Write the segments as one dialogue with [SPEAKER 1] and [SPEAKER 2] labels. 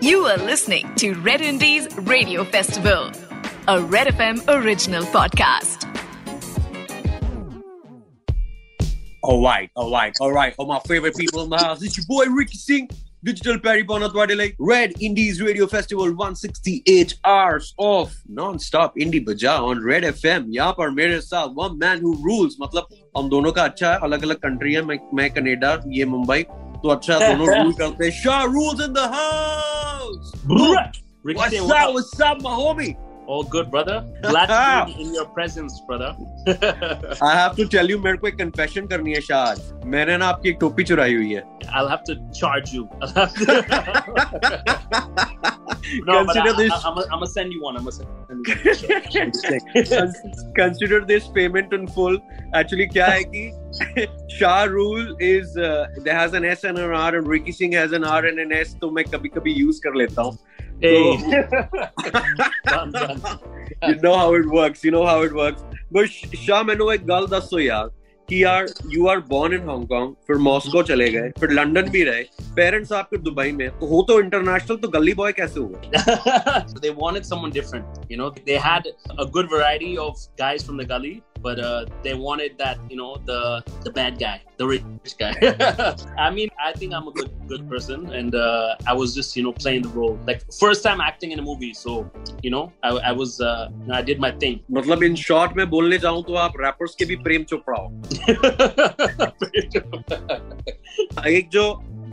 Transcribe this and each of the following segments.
[SPEAKER 1] You are listening to Red Indies Radio Festival, a Red FM original podcast.
[SPEAKER 2] All right, all right, all right. All my favorite people in the house. It's your boy Ricky Singh. Digital Perry Bonat Wadele. Red Indies Radio Festival 168 hours of non-stop indie baja on Red FM. यहाँ पर मेरे साथ one man who rules. मतलब हम दोनों का अच्छा है अलग अलग कंट्री है मैं मैं कनाडा ये मुंबई तो अच्छा दोनों रूल करते हैं Shah rules in the house
[SPEAKER 3] Ricky
[SPEAKER 2] what's
[SPEAKER 3] Singh,
[SPEAKER 2] up what's up my homie
[SPEAKER 3] All good, brother. Glad to be in your presence, brother.
[SPEAKER 2] I have to tell you मेरे को एक confession करनी है शायद. मैंने ना आपकी एक टोपी चुराई हुई है
[SPEAKER 3] I'll have to charge you. No, but I,
[SPEAKER 2] Consider this-
[SPEAKER 3] I, I, I'm gonna send you one. I'm gonna send you one.
[SPEAKER 2] consider this payment in full. Actually, क्या है कि Shah Rule is uh, there has an S and an R and Ricky Singh has an R and an S तो मैं कभी कभी use कर लेता हूँ.
[SPEAKER 3] Hey.
[SPEAKER 2] You know how it works. You know how it works. But Shah मैंने एक गल दसो यार कि यार you are born in Hong Kong फिर मॉस्को चले गए, फिर लंदन भी रहे पेरेंट्स आपके दुबई में तो हो तो इंटरनेशनल तो गली बॉय कैसे हुए
[SPEAKER 3] they wanted someone different you know they had a good variety of guys from the gully but uh, they wanted that, you know, the the bad guy, the rich guy. I mean, I think I'm a good good person, and uh, I was just, you know, playing the role. Like first time acting in a movie, so you know, I, I was, uh, you know, I did my thing.
[SPEAKER 2] मतलब in short में बोलने जाऊं तो आप rappers के भी प्रेम चोपड़ा हो एक जो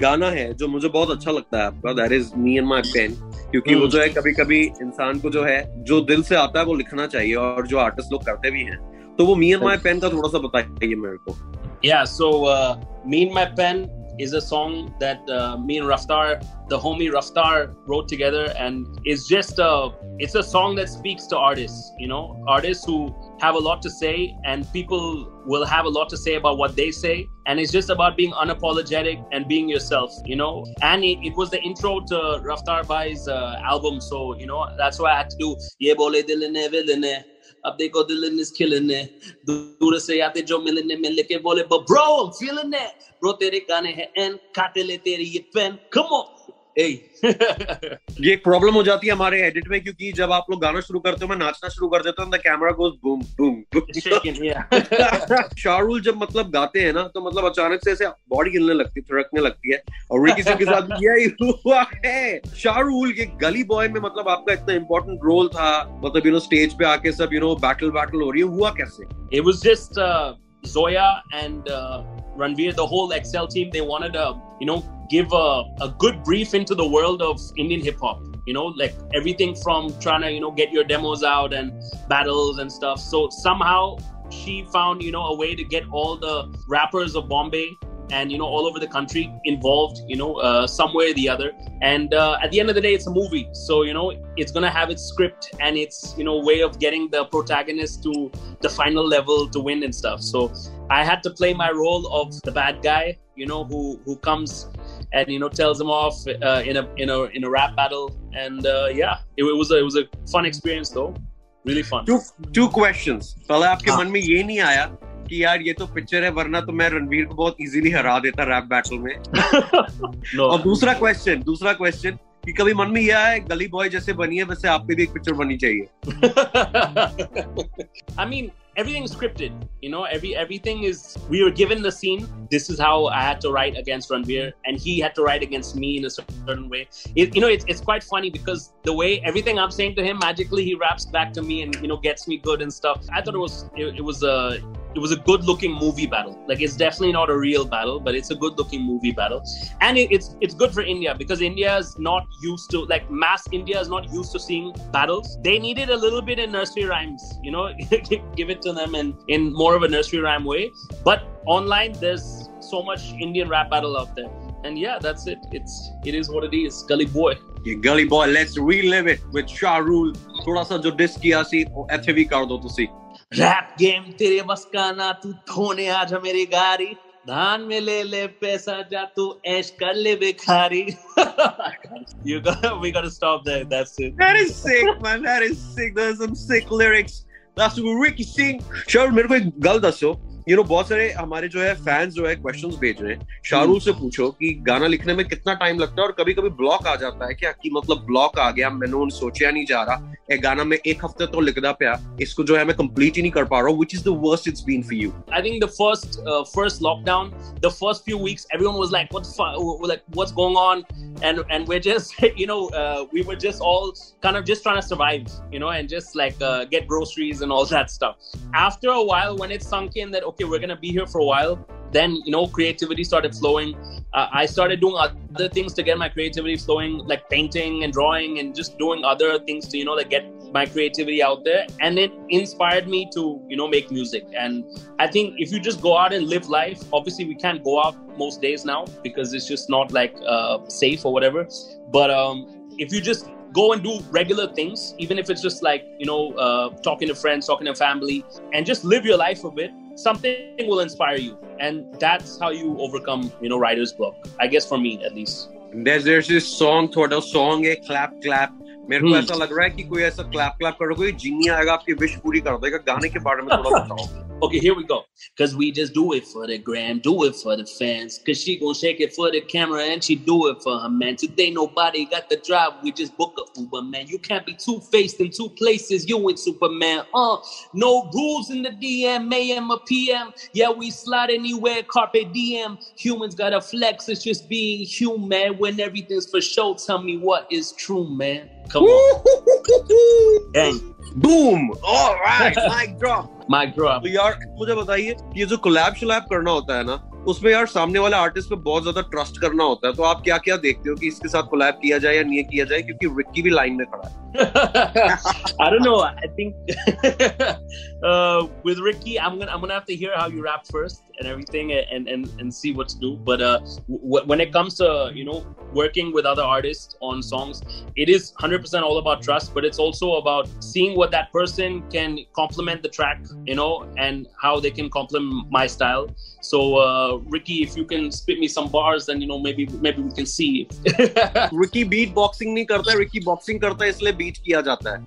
[SPEAKER 2] गाना है जो मुझे बहुत अच्छा लगता है आपका that is me and my pen क्योंकि वो जो है कभी कभी इंसान को जो है जो दिल से आता है वो लिखना चाहिए और जो आर्टिस्ट लोग करते भी हैं तो वो
[SPEAKER 3] me and my pain is a song that uh, me and Raftaar, the homie Raftaar, wrote together, and it's just—it's a song that speaks to artists. You know, artists who have a lot to say and people will have a lot to say about what they say. And it's just about being unapologetic and being yourself you know? And it, it was the intro to Raftaar bhai's uh, album so you know that's why i had to do ye bole dil ne villain ab dekho dil ne, is killing ne. dur se aate jo milne mil ke bole but bro i'm feeling it. Bro tere gaane hain and kaatele teri ye pen. Come on.
[SPEAKER 2] ये एक problem हो जाती है हमारे edit में क्योंकि जब आप लोग गाना शुरू करते हो मैं नाचना शुरू कर देता हूँ the camera
[SPEAKER 3] goes boom boom
[SPEAKER 2] शाहरुल जब मतलब गाते हैं ना तो मतलब अचानक से ऐसे बॉडी हिलने लगती है थिरकने लगती है और रिकी सिंह के साथ यही हुआ है। शाहरुल ये गली बॉय में मतलब आपका इतना इम्पोर्टेंट रोल था मतलब यू नो स्टेज पे आके सब यू नो बैटल बैटल हो रही है हुआ कैसे?
[SPEAKER 3] It was just uh, Zoya and uh, Ranveer, the whole Excel team. They wanted to, you know, give a, a good brief into the world of Indian hip hop. You know, like everything from trying to, you know, get your demos out and battles and stuff. So somehow she found, you know, a way to get all the rappers of Bombay and you know all over the country involved you know uh, some way or the other and uh, at the end of the day it's a movie so you know it's gonna have its script and its you know way of getting the protagonist to the final level to win and stuff so i had to play my role of the bad guy you know who who comes and you know tells him off uh, in a in a in a rap battle and uh, yeah it, it was a, it was a fun experience though really fun
[SPEAKER 2] to two questions पहले आपके
[SPEAKER 3] हाँ.
[SPEAKER 2] मन में ये नहीं आया कि यार ये तो पिक्चर है वरना तो मैं रणवीर को बहुत इजीली हरा देता रैप बैटल में
[SPEAKER 3] no
[SPEAKER 2] और दूसरा क्वेश्चन दूसरा क्वेश्चन कि कभी मन में यह है गली बॉय जैसे बनी है वैसे आप पे भी एक पिक्चर बननी चाहिए
[SPEAKER 3] I mean, everything's scripted. You know, every everything is. We were given the scene. This is how I had to write against Ranveer, and he had to write against me in a certain way. It, you know, it's, it's quite funny because the way everything I'm saying to him, magically he raps back to me and you know gets me good and stuff. I thought it was it, it was a it was a good looking movie battle. Like it's definitely not a real battle, but it's a good looking movie battle, and it, it's it's good for India because India is not used to like mass India is not used to seeing battles. They needed a little bit in nursery rhymes, you know, give it to them in in more of a nursery rhyme way. But online, there's so much Indian rap battle out there and yeah, that's it. It's it is what it is. Gully boy.
[SPEAKER 2] ये Gully boy let's relive it with Shahrukh थोड़ा sa jo disk किया si, एथे भी कर दो ਤੁਸੀਂ
[SPEAKER 3] rap game तेरे बस का ना तू धोने आज मेरी गाड़ी धान में ले ले पैसा जा तू ऐश कर ले बेखारी you got we got to stop there that's it
[SPEAKER 2] That is sick, man. That is sick. There's some sick lyrics. That's Ricky Singh. sure मेरे को एक गल दसो यू नो बहुत सारे हमारे जो है फैंस जो है क्वेश्चन भेज रहे हैं। शाहरुख से हम्म। पूछो कि गाना लिखने में कितना टाइम लगता है और कभी कभी ब्लॉक आ जाता है क्या? कि मतलब ब्लॉक आ गया मैंने उन सोचा नहीं जा रहा। ए गाना मैं एक हफ़्ते तो लिखदा पाया इसको जो है मैं कंप्लीट ही नहीं कर पा रहा हूँ which is the worst it's been for you
[SPEAKER 3] I think the first first lockdown the first few weeks everyone was like what like what's going on and and we're just you know uh, we were just all kind of just trying to survive you know and just like uh, get groceries and all that stuff. After a while when it sunk in that okay we're gonna be here for a while. Then you know creativity started flowing. Uh, i started doing other things to get my creativity flowing like painting and drawing and just doing other things to you know like get my creativity out there. And it inspired me to you know make music. And i think if you just go out and live life obviously we can't go out most days now because it's just not like uh, safe or whatever. But um, if you just go and do regular things even if it's just like you know uh, talking to friends talking to family and just live your life a bit something will inspire you and that's how you overcome you know writer's block i guess for me at least
[SPEAKER 2] there's there's this song थोड़ा song है clap clap मेरे को ऐसा लग रहा है कि कोई ऐसा क्लैप क्लैप करो कोई जीनी आएगा आपकी विश पूरी कर देगा गाने के बारे में थोड़ा बताओ
[SPEAKER 3] Okay, here we go. Cause we just do it for the gram, do it for the fans. Cause she gon' shake it for the camera and she do it for her man. Today nobody got the drive, we just book a Uber man. You can't be two faced in two places, you ain't Superman. Uh, no rules in the DM, AM or PM. Yeah, we slide anywhere, carpe diem. Humans gotta flex, it's just being human. When everything's for show, tell me what is true, man. Come on. Dang.
[SPEAKER 2] Boom! All right, mic drop.
[SPEAKER 3] Mic drop.
[SPEAKER 2] तो यार मुझे बताइए ये जो collab शलैब करना होता है ना उसमें यार सामने वाले आर्टिस्ट पे बहुत ज़्यादा ट्रस्ट करना होता है तो आप क्या क्या देखते हो कि इसके साथ कोलैब किया जाए या नहीं किया जाए क्योंकि विक्की भी लाइन में खड़ा है
[SPEAKER 3] I don't know. I think uh, with Ricky, I'm gonna I'm gonna have to hear how you rap first and everything, and and and see what to do. But uh, w- when it comes to you know working with other artists on songs, it is 100% all about trust, but it's also about seeing what that person can complement the track, you know, and how they can complement my style. So uh, Ricky, if you can spit me some bars, then you know maybe maybe we can see.
[SPEAKER 2] Ricky beat boxing नहीं करता है Ricky boxing करता है इसलिए बीच किया जाता है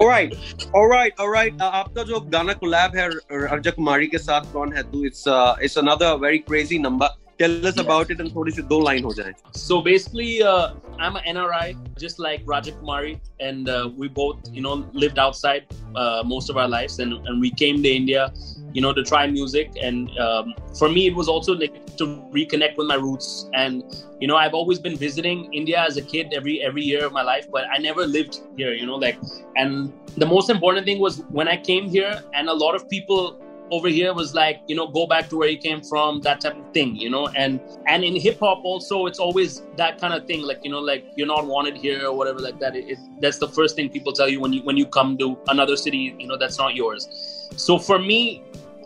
[SPEAKER 2] alright, alright, alright. Uh, आपका जो गाना कुलैब है अर्जक कुमारी के साथ कौन है तू it's it's another very crazy number tell us about it and थोड़ी सी दो line हो
[SPEAKER 3] So basically, uh, I'm an NRI, just like Raja Kumari, and uh, we both, you know, lived outside uh, most of our lives, and and we came to India, you know, to try music. And um, for me, it was also like to reconnect with my roots. And you know, I've always been visiting India as a kid every every year of my life, but I never lived here, you know, like. And the most important thing was when I came here, and a lot of people over here was like you know go back to where you came from that type of thing you know? And and in hip hop also it's always that kind of thing like you know like you're not wanted here or whatever like that. It, it, that's the first thing people tell you when you when you come to another city you know that's not yours. So for me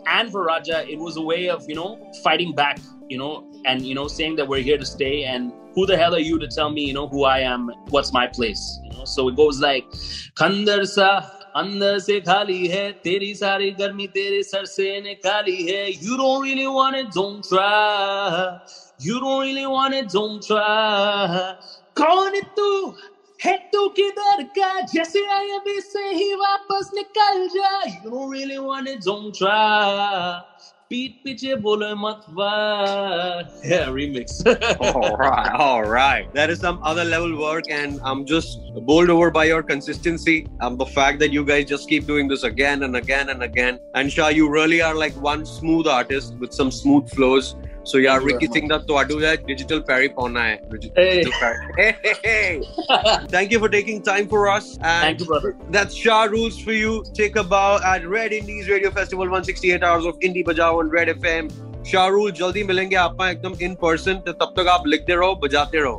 [SPEAKER 3] and for Raja it was a way of you know fighting back you know and you know saying that we're here to stay. And who the hell are you to tell me you know who I am what's my place you know? So it goes like Khandar sa अंदर से खाली है, तेरी सारी गर्मी तेरे sir से निकाली है। You don't really want it don't try you don't really want it don't try कौन है तू? है तू किधर का जैसे आया भी से ही वापस निकल जा you don't really want it don't try पीठ पीछे बोले मत yeah remix
[SPEAKER 2] all right all right that is some other level work and i'm just bowled over by your consistency and the fact that you guys just keep doing this again and again and again and shah you really are like one smooth artist with some smooth flows so yeah, Ricky Singh that ਤੁਹਾਡੂ ਹੈ digital ਪੈਰੀ ਪਾਉਣਾ ਹੈ hey. hey, thank you for taking time for us and
[SPEAKER 3] thank you brother
[SPEAKER 2] that's Shah rules for you take about at Red Indies Radio Festival 168 hours of indie bajao on Red FM Shah rule जल्दी मिलेंगे आप एकदम in person तो तब तक आप लिखते रहो बजाते रहो